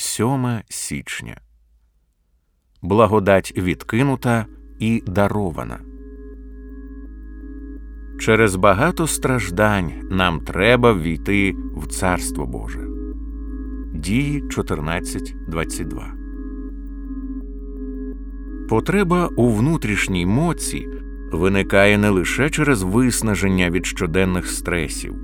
7 січня. Благодать відкинута і дарована. Через багато страждань нам треба ввійти в Царство Боже. Дії 14.22 Потреба у внутрішній моці виникає не лише через виснаження від щоденних стресів,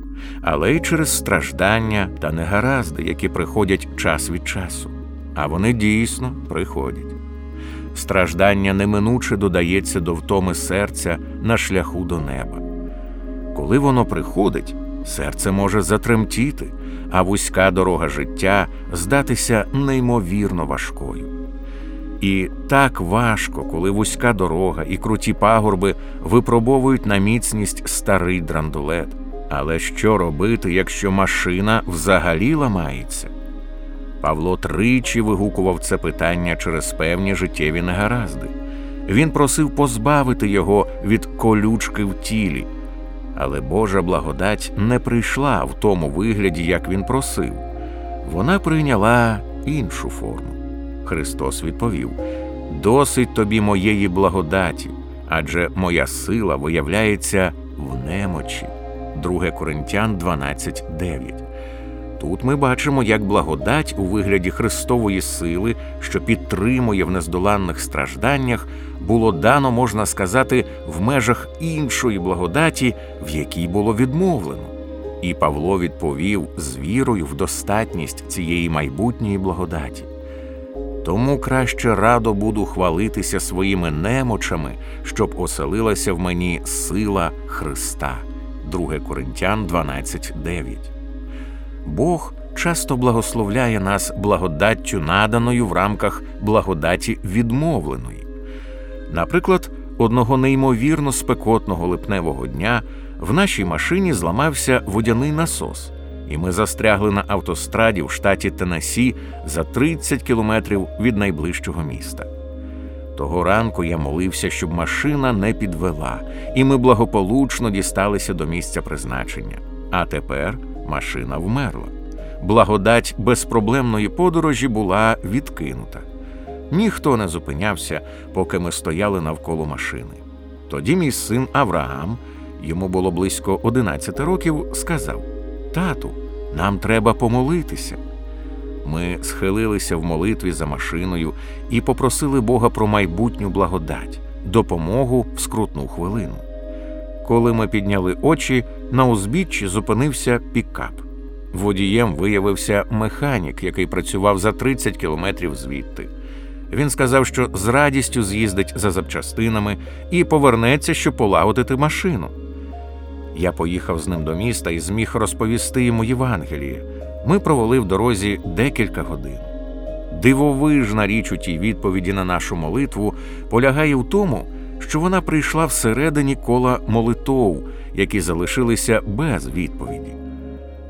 але й через страждання та негаразди, які приходять час від часу. А вони дійсно приходять. Страждання неминуче додається до втоми серця на шляху до неба. Коли воно приходить, серце може затремтіти, а вузька дорога життя здатися неймовірно важкою. І так важко, коли вузька дорога і круті пагорби випробовують на міцність старий драндулет. Але що робити, якщо машина взагалі ламається? Павло тричі вигукував це питання через певні життєві негаразди. Він просив позбавити його від колючки в тілі, але Божа благодать не прийшла в тому вигляді, як він просив. Вона прийняла іншу форму. Христос відповів: Досить тобі моєї благодаті, адже моя сила виявляється в немочі. 2 Коринтян 12.9 Тут ми бачимо, як благодать у вигляді Христової сили, що підтримує в нездоланних стражданнях, було дано, можна сказати, в межах іншої благодаті, в якій було відмовлено. І Павло відповів з вірою в достатність цієї майбутньої благодаті. Тому краще радо буду хвалитися своїми немочами, щоб оселилася в мені сила Христа. 2 Коринтян 12.9 Бог часто благословляє нас благодаттю наданою в рамках благодаті відмовленої. Наприклад, одного неймовірно спекотного липневого дня в нашій машині зламався водяний насос, і ми застрягли на автостраді в штаті Теннессі за 30 кілометрів від найближчого міста. Того ранку я молився, щоб машина не підвела, і ми благополучно дісталися до місця призначення. А тепер машина вмерла. Благодать безпроблемної подорожі була відкинута. Ніхто не зупинявся, поки ми стояли навколо машини. Тоді мій син Авраам, йому було близько 11 років, сказав: Тату, нам треба помолитися. Ми схилилися в молитві за машиною і попросили Бога про майбутню благодать, допомогу в скрутну хвилину. Коли ми підняли очі, на узбіччі зупинився пікап. Водієм виявився механік, який працював за 30 кілометрів звідти. Він сказав, що з радістю з'їздить за запчастинами і повернеться, щоб полагодити машину. Я поїхав з ним до міста і зміг розповісти йому Євангеліє. Ми провели в дорозі декілька годин. Дивовижна річ у тій відповіді на нашу молитву полягає в тому, що вона прийшла всередині кола молитов, які залишилися без відповіді.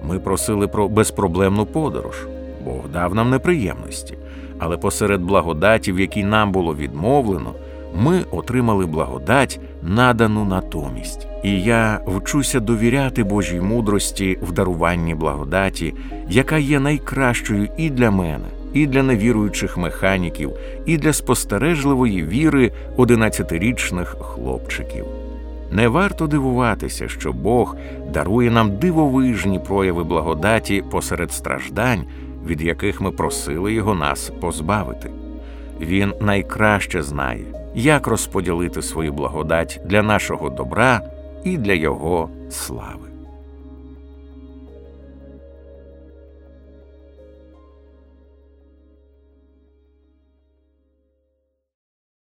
Ми просили про безпроблемну подорож, Бог дав нам неприємності, але посеред благодаті, в якій нам було відмовлено, ми отримали благодать, надану натомість. І я вчуся довіряти Божій мудрості в даруванні благодаті, яка є найкращою і для мене, і для невіруючих механіків, і для спостережливої віри одинадцятирічних хлопчиків. Не варто дивуватися, що Бог дарує нам дивовижні прояви благодаті посеред страждань, від яких ми просили його нас позбавити. Він найкраще знає, як розподілити свою благодать для нашого добра і для Його слави.